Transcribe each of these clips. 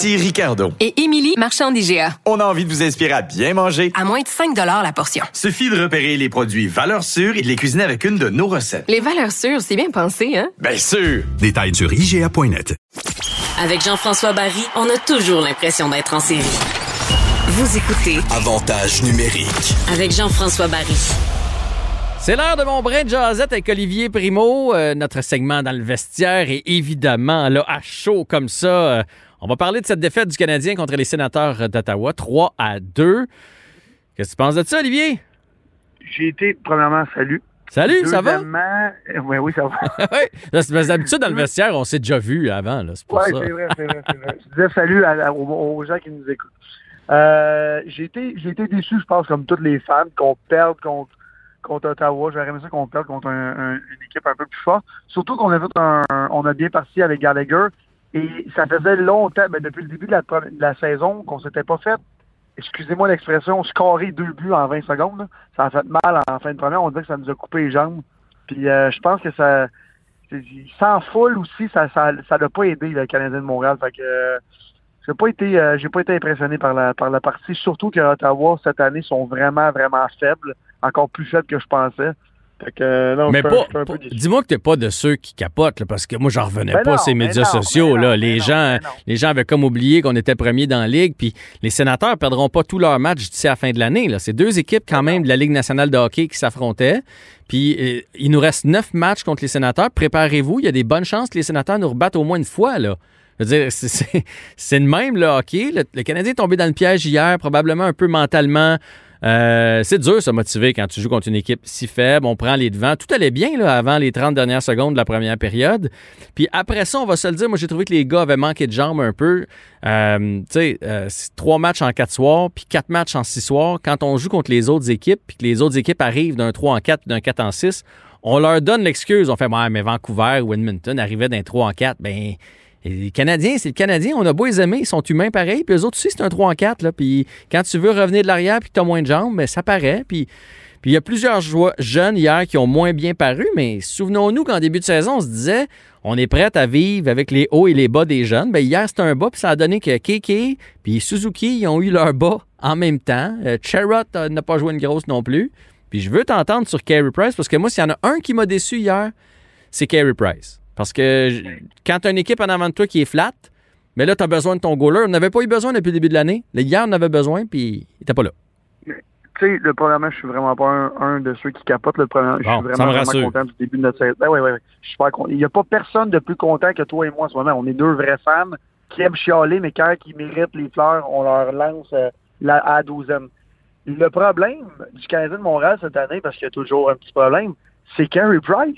Ici Ricardo. Et Émilie, marchand d'IGA. On a envie de vous inspirer à bien manger. À moins de 5 la portion. Suffit de repérer les produits valeurs sûres et de les cuisiner avec une de nos recettes. Les valeurs sûres, c'est bien pensé, hein? Bien sûr! Détails sur IGA.net. Avec Jean-François Barry, on a toujours l'impression d'être en série. Vous écoutez Avantage numérique. avec Jean-François Barry. C'est l'heure de mon brin de jazzette avec Olivier Primo, euh, notre segment dans le vestiaire et évidemment, là, à chaud comme ça, euh, on va parler de cette défaite du Canadien contre les sénateurs d'Ottawa, 3 à 2. Qu'est-ce que tu penses de ça, Olivier? J'ai été, premièrement, salut. Salut, ça va? Oui, oui, ça va. oui. D'habitude, dans le vestiaire, on s'est déjà vu avant. là, C'est pour Oui, ça. c'est vrai, c'est vrai, vrai. Je disais salut à- à- aux, aux gens qui nous écoutent. Euh, j'ai été, j'ai été déçu, je pense, comme tous les fans, qu'on perde contre, contre Ottawa. J'aurais aimé ça qu'on perde contre un- un- une équipe un peu plus forte. Surtout qu'on a fait un, un- on a bien parti avec Gallagher. Et ça faisait longtemps, ben, depuis le début de la, la saison, qu'on s'était pas fait, excusez-moi l'expression, scorer deux buts en 20 secondes. Ça a fait mal en fin de première. On dirait que ça nous a coupé les jambes. Puis euh, je pense que ça, sans foule aussi, ça ça ça n'a pas aidé le Canadien de Montréal. Fait que euh, j'ai pas été euh, j'ai pas été impressionné par la par la partie, surtout que Ottawa cette année sont vraiment vraiment faibles, encore plus faibles que je pensais. Que euh, non, Mais pas, dis-moi que t'es pas de ceux qui capotent, là, parce que moi, j'en revenais Ben pas non, ces mais médias non, sociaux. là. les, gens, les gens avaient comme oublié qu'on était premier dans la Ligue, puis les sénateurs perdront pas tous leurs matchs d'ici à la fin de l'année. là. C'est deux équipes quand même de la Ligue nationale de hockey qui s'affrontaient. Puis euh, il nous reste neuf matchs contre les sénateurs. Préparez-vous, il y a des bonnes chances que les sénateurs nous rebattent au moins une fois. Là. Je veux dire, c'est le même, le hockey. Le, le Canadien est tombé dans le piège hier, probablement un peu mentalement. Euh, c'est dur de se motiver quand tu joues contre une équipe si faible. On prend les devants. Tout allait bien là, avant les 30 dernières secondes de la première période. Puis après ça, on va se le dire, moi j'ai trouvé que les gars avaient manqué de jambes un peu. Euh, tu sais, euh, trois matchs en quatre soirs, puis quatre matchs en six soirs. Quand on joue contre les autres équipes, puis que les autres équipes arrivent d'un 3 en 4 d'un 4 en 6, on leur donne l'excuse. On fait, ouais, mais Vancouver ou Edmonton arrivaient d'un 3 en 4. Ben, les Canadiens, c'est le Canadien. On a beau les aimer, ils sont humains pareil. Puis eux autres aussi, c'est un 3 en 4. Là. Puis quand tu veux revenir de l'arrière puis que tu as moins de jambes, ben, ça paraît. Puis il y a plusieurs jeunes hier qui ont moins bien paru, mais souvenons-nous qu'en début de saison, on se disait on est prêt à vivre avec les hauts et les bas des jeunes. Ben, hier, c'était un bas, puis ça a donné que Keke puis Suzuki ils ont eu leur bas en même temps. Euh, euh, n'a pas joué une grosse non plus. Puis je veux t'entendre sur Carey Price, parce que moi, s'il y en a un qui m'a déçu hier, c'est Carey Price. Parce que je- quand tu as une équipe en avant de toi qui est flat, mais là, tu as besoin de ton goaler. On n'avait pas eu besoin depuis le début de l'année. Hier, on avait besoin, puis il n'était pas là. Tu sais, le premièrement, je suis vraiment pas un, un de ceux qui capotent. Le premier, je Bon, suis ça me vraiment, vraiment content du début de notre saison. Ben, ouais, ouais, ouais. Je suis super content. Il n'y a pas personne de plus content que toi et moi en ce moment. On est deux vrais fans qui aiment chialer, mais quand ils méritent les fleurs, on leur lance euh, la à la douzaine. Le problème du Canadien de Montréal cette année, parce qu'il y a toujours un petit problème, c'est Carey Price.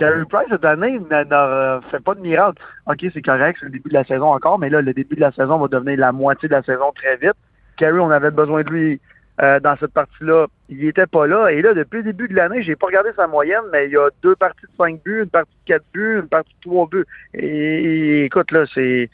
Carey Price cette année n'a- n'a fait pas de miracle. OK, c'est correct, c'est le début de la saison encore, mais là, le début de la saison va devenir la moitié de la saison très vite. Carey, on avait besoin de lui euh, dans cette partie-là. Il était pas là. Et là, depuis le début de l'année, j'ai pas regardé sa moyenne, mais il y a deux parties de cinq buts, une partie de quatre buts, une partie de trois buts. Et, et écoute, là, c'est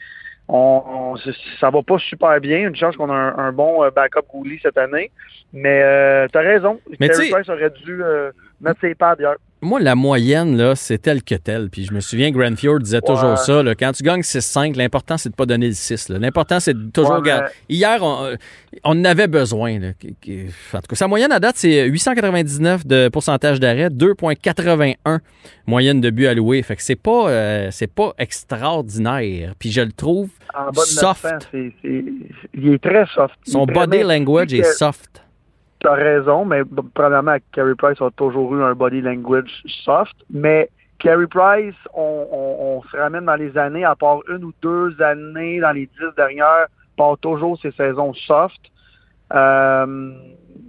on, ça va pas super bien. Une chance qu'on a un, un bon euh, backup goalie cette année. Mais euh, t'as raison. Mais Carey tu Price aurait dû euh, mettre ses pads hier. Moi, la moyenne, là, c'est tel que tel. Puis je me souviens, Grandfield disait toujours ça. là, quand tu gagnes 6-5, l'important, c'est de pas donner le 6. là. L'important, c'est de toujours Ouais, mais- garder. Hier, on, euh, on en avait besoin. là. En tout cas, sa moyenne à date, c'est 899 de pourcentage d'arrêt, 2,81 moyenne de but alloué. Fait que c'est pas, euh, c'est pas extraordinaire. Puis je le trouve En bas de soft. 900, c'est- c'est- il est très soft. Son body language est soft. T'as raison, mais probablement Carey Price a toujours eu un body language soft. Mais Carey Price, on, on- on se ramène dans les années, à part une ou deux années dans les dix dernières, part toujours ses saisons soft. Euh,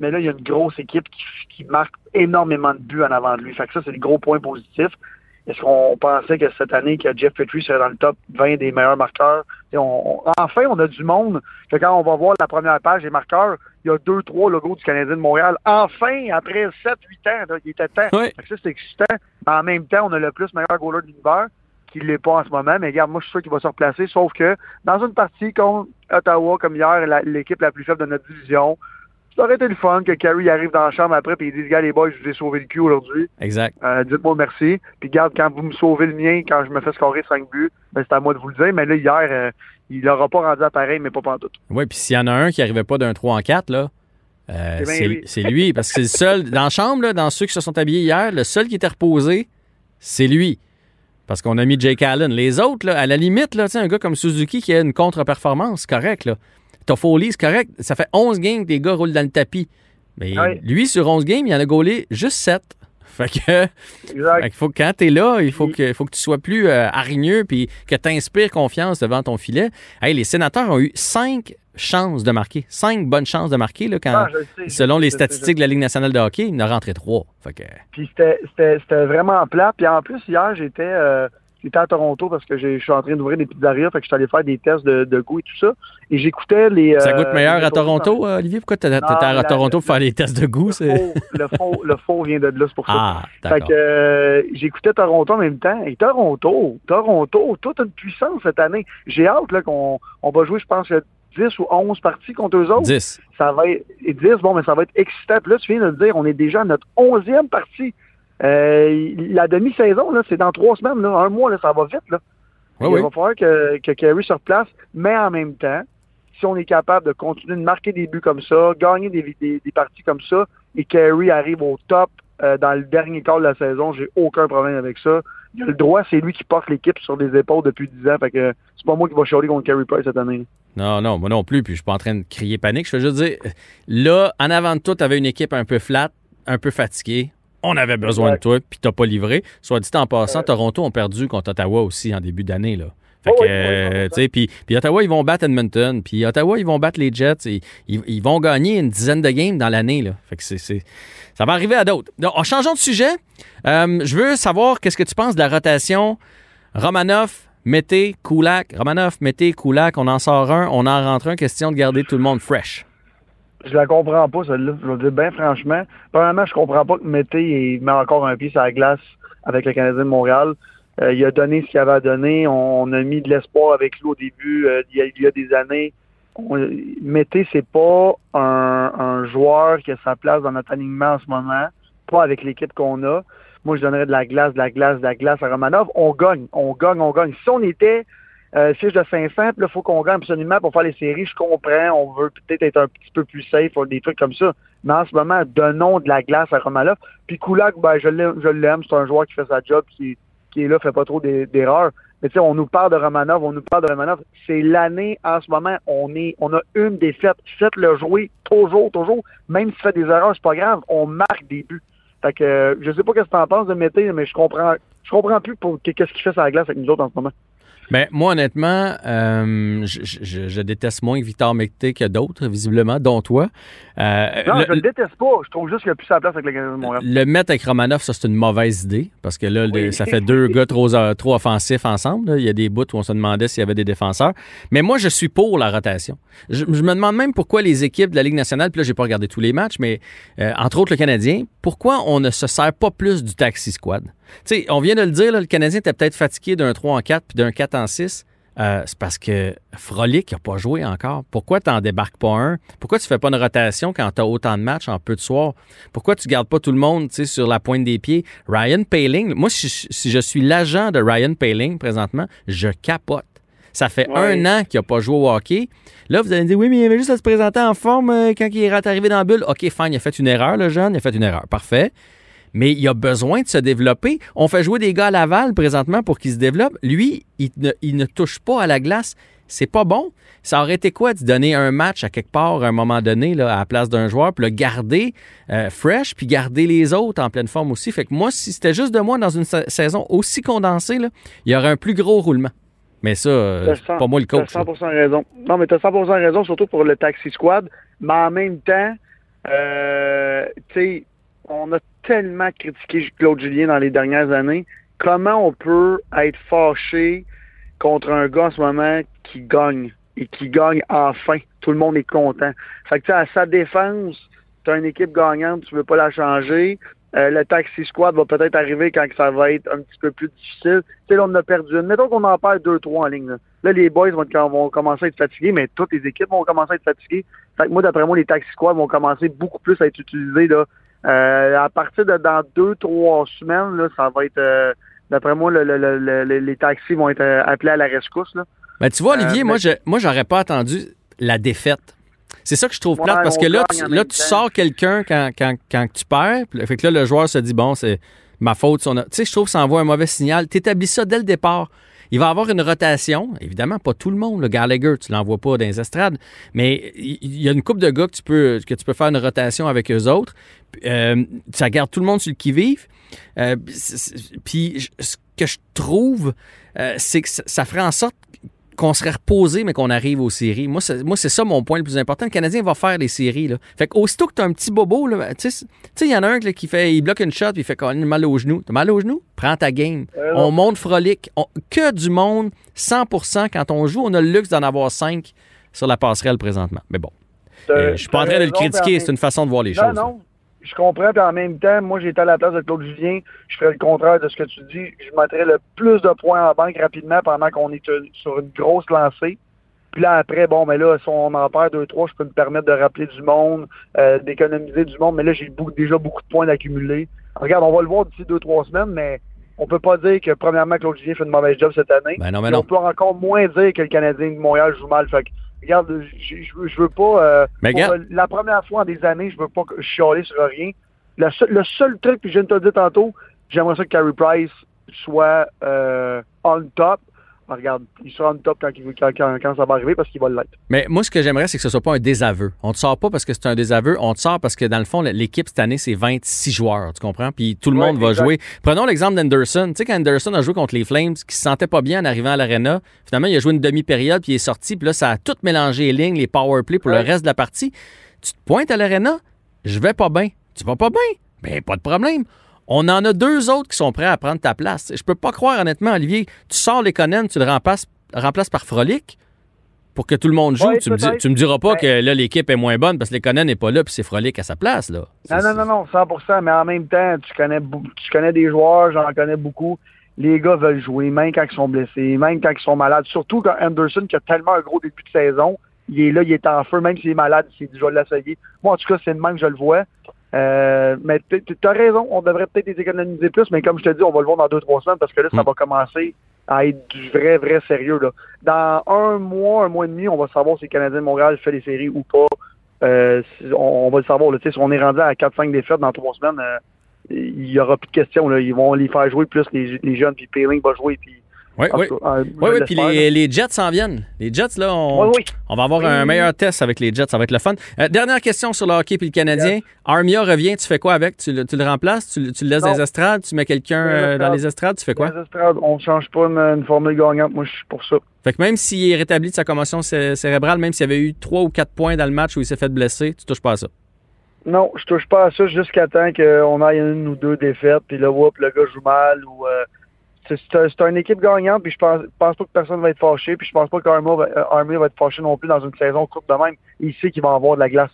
mais là, il y a une grosse équipe qui, qui marque énormément de buts en avant de lui. Fait que ça, c'est le gros point positif. Est-ce qu'on pensait que cette année, que Jeff Petrie serait dans le top 20 des meilleurs marqueurs? Et on- on- enfin, on a du monde. Que quand on va voir la première page des marqueurs, il y a deux, trois logos du Canadien de Montréal. Enfin, après 7-8 ans, là, il était temps. Oui. Ça, c'est excitant. Mais en même temps, on a le plus meilleur goaler de l'univers, qui ne l'est pas en ce moment. Mais regarde, moi, je suis sûr qu'il va se replacer. Sauf que dans une partie contre Ottawa, comme hier, la- l'équipe la plus faible de notre division, ça aurait été le fun que Carey arrive dans la chambre après et il dise, gars, les boys, je vous ai sauvé le cul aujourd'hui. Exact. Euh, Dites-moi merci. Puis garde, quand vous me sauvez le mien, quand je me fais scorer 5 buts, ben, c'est à moi de vous le dire. Mais là, hier, euh, il n'aura pas rendu à pareil, mais pas pantoute. Oui, puis s'il y en a un qui n'arrivait pas d'un 3 en 4, là, euh, C'est bien c'est lui. Parce que c'est le seul, dans la chambre, là, dans ceux qui se sont habillés hier, le seul qui était reposé, c'est lui. Parce qu'on a mis Jake Allen. Les autres, là, à la limite, là, un gars comme Suzuki qui a une contre-performance, correct. Là. Toffoli, c'est correct. Ça fait 11 games que les gars roulent dans le tapis. Mais lui, sur 11 games, il en a gaulé juste 7. Fait que, Exact. fait faut quand t'es là, il faut que, faut que tu sois plus euh, hargneux puis que tu inspires confiance devant ton filet. Hey, les sénateurs ont eu 5 chances de marquer. 5 bonnes chances de marquer là, quand, Ah, sais, selon le les statistiques de la Ligue nationale de hockey, il en a rentré 3. Fait que, Puis c'était vraiment plat. Puis en plus, hier, j'étais euh, j'étais à Toronto parce que je suis en train d'ouvrir des pizzerias. Fait que je suis allé faire des tests de, de goût et tout ça. Et j'écoutais les. ça euh, goûte meilleur les à Toronto, euh, Olivier? Pourquoi t'étais à Toronto pour faire les tests de goût? Le c'est- faux, le, faux, le faux vient de là, c'est pour ça. Ah, Fait que euh, j'écoutais Toronto en même temps. Et Toronto, Toronto, toute une puissance cette année. J'ai hâte là, qu'on on va jouer, je pense, 10 ou 11 parties contre eux autres. 10. Ça va être et 10, bon, mais ça va être excitant. Puis là, tu viens de le dire, on est déjà à notre 11e partie. Euh, la demi-saison, là, c'est dans trois semaines, là, un mois, là, ça va vite. Là. Oui, Il oui. va falloir que, que Carey se replace, mais en même temps, si on est capable de continuer de marquer des buts comme ça, gagner des, des, des parties comme ça, et Carey arrive au top euh, dans le dernier quart de la saison, j'ai aucun problème avec ça. Il a le droit, c'est lui qui porte l'équipe sur les épaules depuis 10 ans, fait que c'est pas moi qui va chialer contre Carey Price cette année. Non, non, moi non plus, puis je suis pas en train de crier panique. Je veux juste dire, là, en avant de toi, tu avais une équipe un peu flat, un peu fatiguée. On avait besoin Exact. de toi, puis t'as pas livré. Soit dit en passant, Toronto ont perdu contre Ottawa aussi en début d'année. là. Fait Oh que, oui, euh, oui, puis, puis Ottawa, ils vont battre Edmonton, puis Ottawa, ils vont battre les Jets, et ils, ils vont gagner une dizaine de games dans l'année. là. Fait que c'est, c'est- ça va arriver à d'autres. Donc, en changeant de sujet, euh, je veux savoir qu'est-ce que tu penses de la rotation Romanov, Mété, Kulak. Romanov, Mété, Kulak, on en sort un, on en rentre un. Question de garder tout le monde fresh. Je la comprends pas, celle-là. Je le dire bien franchement. Premièrement, je comprends pas que Mété il met encore un pied sur la glace avec le Canadien de Montréal. Euh, il a donné ce qu'il avait à donner. On, on a mis de l'espoir avec lui au début, euh, il, y a, il y a des années. Mété, c'est pas un, un joueur qui a sa place dans notre alignement en ce moment, pas avec l'équipe qu'on a. Moi, je donnerais de la glace, de la glace, de la glace à Romanov. On gagne, on gagne, on gagne. Si on était euh, fiche de 500, puis là, il faut qu'on gagne absolument pour faire les séries. Je comprends, on veut peut-être être un petit peu plus safe, ou des trucs comme ça. Mais en ce moment, donnons de la glace à Romanov. Puis Kulak, ben, je l'aime. C'est un joueur qui fait sa job, qui, est là, fait pas trop d'e- d'erreurs. Mais tu sais, on nous parle de Romanov, on nous parle de Romanov. C'est l'année, en ce moment, on est, on a une défaite. Faites-le jouer toujours, toujours. Même s'il fait des erreurs, c'est pas grave. On marque des buts. Fait que, euh, je sais pas qu'est-ce que t'en penses de Mété, mais je comprends, je comprends plus pour qu'est-ce qu'il fait sur la glace avec nous autres en ce moment. Ben, moi, honnêtement, euh, je, je- je déteste moins Victor Mété que d'autres, visiblement, dont toi. Euh, Non, le, je le déteste pas. Je trouve juste qu'il a plus sa place avec le de Montréal. le mettre avec Romanov, ça, c'est une mauvaise idée. Parce que là, ça fait deux gars trop, euh, trop offensifs ensemble. là. Il y a des bouts où on se demandait s'il y avait des défenseurs. Mais moi, je suis pour la rotation. Je, je me demande même pourquoi les équipes de la Ligue nationale, puis là, j'ai pas regardé tous les matchs, mais euh, entre autres le Canadien, pourquoi on ne se sert pas plus du taxi squad? Sais, on vient de le dire, là, le Canadien était peut-être fatigué d'un 3 en 4 puis d'un 4 en 6. Euh, c'est parce que Frolic n'a pas joué encore. Pourquoi tu n'en débarques pas un? Pourquoi tu fais pas une rotation quand tu as autant de matchs en peu de soirs? Pourquoi tu gardes pas tout le monde sur la pointe des pieds? Ryan Paling, moi, si, si je suis l'agent de Ryan Paling présentement, je capote. Ça fait Ouais. un an qu'il n'a pas joué au hockey. Là, vous allez me dire, oui, mais il avait juste à se présenter en forme euh, quand il est arrivé dans la bulle. OK, fine, il a fait une erreur, le jeune, il a fait une erreur. Parfait mais il a besoin de se développer. On fait jouer des gars à Laval présentement pour qu'ils se développent. Lui, il ne, il ne touche pas à la glace. C'est pas bon. Ça aurait été quoi de donner un match à quelque part à un moment donné là, à la place d'un joueur, puis le garder euh, fresh, puis garder les autres en pleine forme aussi? Fait que moi, si c'était juste de moi dans une sa- saison aussi condensée, là, il y aurait un plus gros roulement. Mais ça, euh, c'est pas moi le coach. T'as là. 100% raison. Non, mais t'as 100% raison, surtout pour le Taxi Squad. Mais en même temps, euh, tu sais, on a tellement critiqué Claude Julien dans les dernières années. comment on peut être fâché contre un gars en ce moment qui gagne et qui gagne enfin? Tout le monde est content. Fait que, tu à sa défense, tu as une équipe gagnante, tu veux pas la changer. Euh, le taxi squad va peut-être arriver quand ça va être un petit peu plus difficile. Tu sais, là, on a perdu une. Mettons qu'on en perd deux, trois en ligne. Là, Là, les boys vont, vont commencer à être fatigués, mais toutes les équipes vont commencer à être fatiguées. Fait que moi, d'après moi, les taxi squads vont commencer beaucoup plus à être utilisés. Là. Euh, à partir de dans deux, trois semaines, là, ça va être... euh, D'après moi, le- le- le- le- les taxis vont être euh, appelés à la rescousse. Là. Ben, tu vois, Olivier, Euh, moi, mais- je, moi, j'aurais pas attendu la défaite. C'est ça que je trouve Ouais, plate parce que là, tu, là, tu sors quelqu'un quand, quand, quand tu perds. Fait que là, le joueur se dit, bon, c'est ma faute. Tu sais, je trouve que ça envoie un mauvais signal. Tu établis ça dès le départ. Il va avoir une rotation. Évidemment, pas tout le monde. Le Gallagher, tu l'envoies pas dans les estrades. Mais il y a une couple de gars que tu peux, que tu peux faire une rotation avec eux autres. Euh, ça garde tout le monde sur le qui-vive. Euh, Puis ce que je trouve, euh, c'est que ça ferait en sorte qu'on serait reposé, mais qu'on arrive aux séries. Moi, c'est, moi, c'est ça mon point le plus important. Le Canadien va faire les séries. Là. Fait qu'aussitôt que tu as un petit bobo, tu sais, il y en a un là, qui fait, il bloque une shot, puis il fait qu'on a mal au genou. T'as mal au genou? Prends ta game. Euh, on monte frolique. On- que du monde, 100% Quand on joue, on a le luxe d'en avoir 5 sur la passerelle présentement. Mais bon, euh, je suis pas en train de le critiquer, c'est une façon de voir les Non, choses. non. Je comprends, puis en même temps, moi, j'étais à la place de Claude Julien. Je ferais le contraire de ce que tu dis. Je mettrais le plus de points en banque rapidement pendant qu'on est sur une grosse lancée. Puis là, après, bon, mais là, si on en perd deux, trois, je peux me permettre de rappeler du monde, euh, d'économiser du monde. Mais là, j'ai déjà beaucoup de points d'accumuler. Regarde, on va le voir d'ici deux, trois semaines, mais on peut pas dire que, premièrement, Claude Julien fait une mauvaise job cette année. Ben non, mais non. On peut encore moins dire que le Canadien de Montréal joue mal. Fait que, regarde, je, veux- je veux pas. euh, Mais pour, euh, la première fois en des années, je veux pas que- chialer sur rien. Le seul, le seul truc, puis je viens de te dire tantôt, j'aimerais ça que Carey Price soit euh, on top. Ah, regarde, il sera on top quand, quand, quand- quand ça va arriver parce qu'il va l'être. Mais moi, ce que j'aimerais, c'est que ce soit pas un désaveu. On te sort pas parce que c'est un désaveu, on te sort parce que, dans le fond, l'équipe cette année, c'est 26 joueurs, tu comprends? Puis tout le Ouais, monde va jouer. Prenons l'exemple d'Anderson. Tu sais, quand Anderson a joué contre les Flames, qui se sentait pas bien en arrivant à l'Arena, finalement, il a joué une demi-période, puis il est sorti, puis là, ça a tout mélangé les lignes, les power play pour Ouais. le reste de la partie. Tu te pointes à l'Arena, je vais pas bien. Tu vas pas bien? Ben, pas de problème. On en a deux autres qui sont prêts à prendre ta place. Je peux pas croire, honnêtement, Olivier, tu sors les Conan, tu le remplaces, remplaces par Frolic pour que tout le monde joue. Tu, me dis- peut-être. tu me diras pas Ben- que là, l'équipe est moins bonne parce que les Conan n'est pas là puis c'est Frolic à sa place. Là. Non, non, non, non, 100%, mais en même temps, tu connais, tu connais des joueurs, j'en connais beaucoup. Les gars veulent jouer, même quand ils sont blessés, même quand ils sont malades. Surtout quand Anderson, qui a tellement un gros début de saison, il est là, il est en feu, même s'il est malade, il s'est dit, je vais l'essayer. Moi, en tout cas, c'est le même que je le vois. Euh, mais tu as raison, on devrait peut-être les économiser plus, mais comme je te dis, on va le voir dans deux, trois semaines parce que là, ça Mm. va commencer à être du vrai, vrai sérieux. Là. Dans un mois, un mois et demi, on va savoir si le Canadien de Montréal fait les séries ou pas. Euh, on, on va le savoir. Là, si on est rendu à 4-5 défaites dans trois semaines, euh, il y aura plus de questions. Là. Ils vont les faire jouer plus les, les jeunes, puis Payling va jouer. Puis, Oui, en oui. euh, Oui, oui, puis les, les Jets s'en viennent. Les Jets, là, on, Oui, oui. on va avoir un meilleur test avec les Jets. Ça va être le fun. Euh, dernière question sur le hockey puis le Canadien. Armia revient, tu fais quoi avec? Tu, le- tu le remplaces? Tu, le- tu le laisses Non. dans les estrades? Tu mets quelqu'un Dans les euh, dans estrades. les estrades? Tu fais quoi? Les estrades, on ne change pas une, une formule gagnante. Moi, je suis pour ça. Fait que même s'il est rétabli de sa commotion cé- cérébrale, même s'il y avait eu trois ou quatre points dans le match où il s'est fait blesser, tu touches pas à ça? Non, je touche pas à ça jusqu'à temps qu'on aille une ou deux défaites, puis là, whoop, le gars joue mal. ou euh, C'est une équipe gagnante, puis je pense, pense pas que personne va être fâché, puis je pense pas qu'Armia va, euh, va être fâché non plus dans une saison courte de même. Il sait qu'il va avoir de la glace.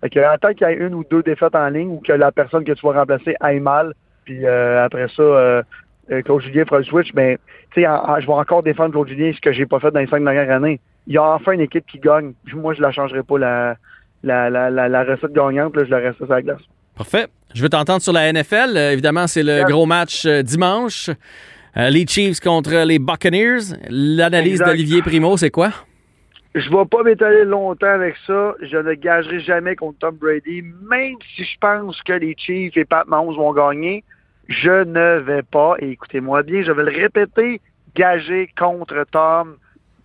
Fait que, en tant qu'il y ait une ou deux défaites en ligne, ou que la personne que tu vas remplacer aille mal, puis euh, après ça, euh, euh, Claude Julien fera le switch, mais tu sais, en- en- je vais encore défendre Claude Julien, ce que j'ai pas fait dans les cinq dernières années. Il y a enfin une équipe qui gagne. Moi, je la changerai pas, la, la, la, la, la recette gagnante, là, je la reste sur la glace. Parfait. Je veux t'entendre sur la NFL. Euh, évidemment, c'est le gros match dimanche. Euh, les Chiefs contre les Buccaneers. L'analyse d'Olivier Primo, c'est quoi? Je vais pas m'étaler longtemps avec ça. Je ne gagerai jamais contre Tom Brady, même si je pense que les Chiefs et Pat Mahomes vont gagner. Je ne vais pas, et écoutez-moi bien, je vais le répéter, gager contre Tom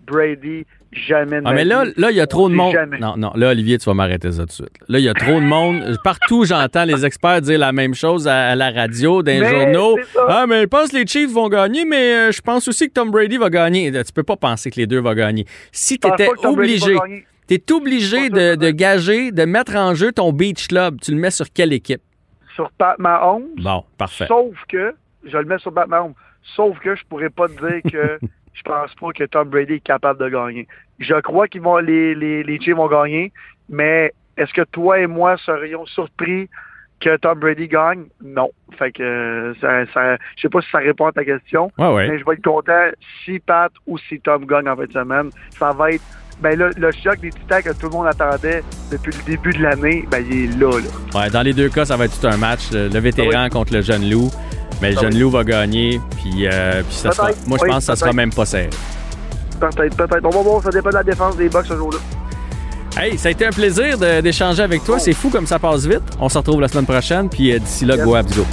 Brady jamais de Ah, ma mais là, vie. là, il y a trop de monde. jamais. Non, non, là, Olivier, tu vas m'arrêter ça tout de suite. Là, il y a trop de monde. Partout, j'entends les experts dire la même chose à, à la radio, dans les journaux. Ah, mais je pense que les Chiefs vont gagner, mais euh, je pense aussi que Tom Brady va gagner. Tu peux pas penser que les deux vont gagner. Si tu étais obligé, tu es obligé de gager, de mettre en jeu ton Beach Club, tu le mets sur quelle équipe? Sur Pat Mahomes, Bon, parfait. sauf que, je le mets sur Pat Mahomes, Sauf que je pourrais pas te dire que je pense pas que Tom Brady est capable de gagner. Je crois qu'ils vont les, les, les Chiefs vont gagner, mais est-ce que toi et moi serions surpris que Tom Brady gagne? Non. Fait que euh, ça, ça, je sais pas si ça répond à ta question, Ouais, ouais. mais je vais être content si Pat ou si Tom gagne en fin de semaine. Ça va être ben là, le choc des titans que tout le monde attendait depuis le début de l'année, ben il est là, là. Ouais, dans les deux cas, ça va être tout un match. Le, le vétéran contre le jeune loup. Mais le jeune loup va gagner. Puis, euh, puis ça sera, moi, je Oui, pense que ça sera même pas serré. Peut-être, peut-être. On va voir, ça dépend de la défense des Bucks ce jour-là. Hey, ça a été un plaisir d'échanger avec toi. C'est fou comme ça passe vite. On se retrouve la semaine prochaine. Puis euh, d'ici là, Yes. go Abs, go.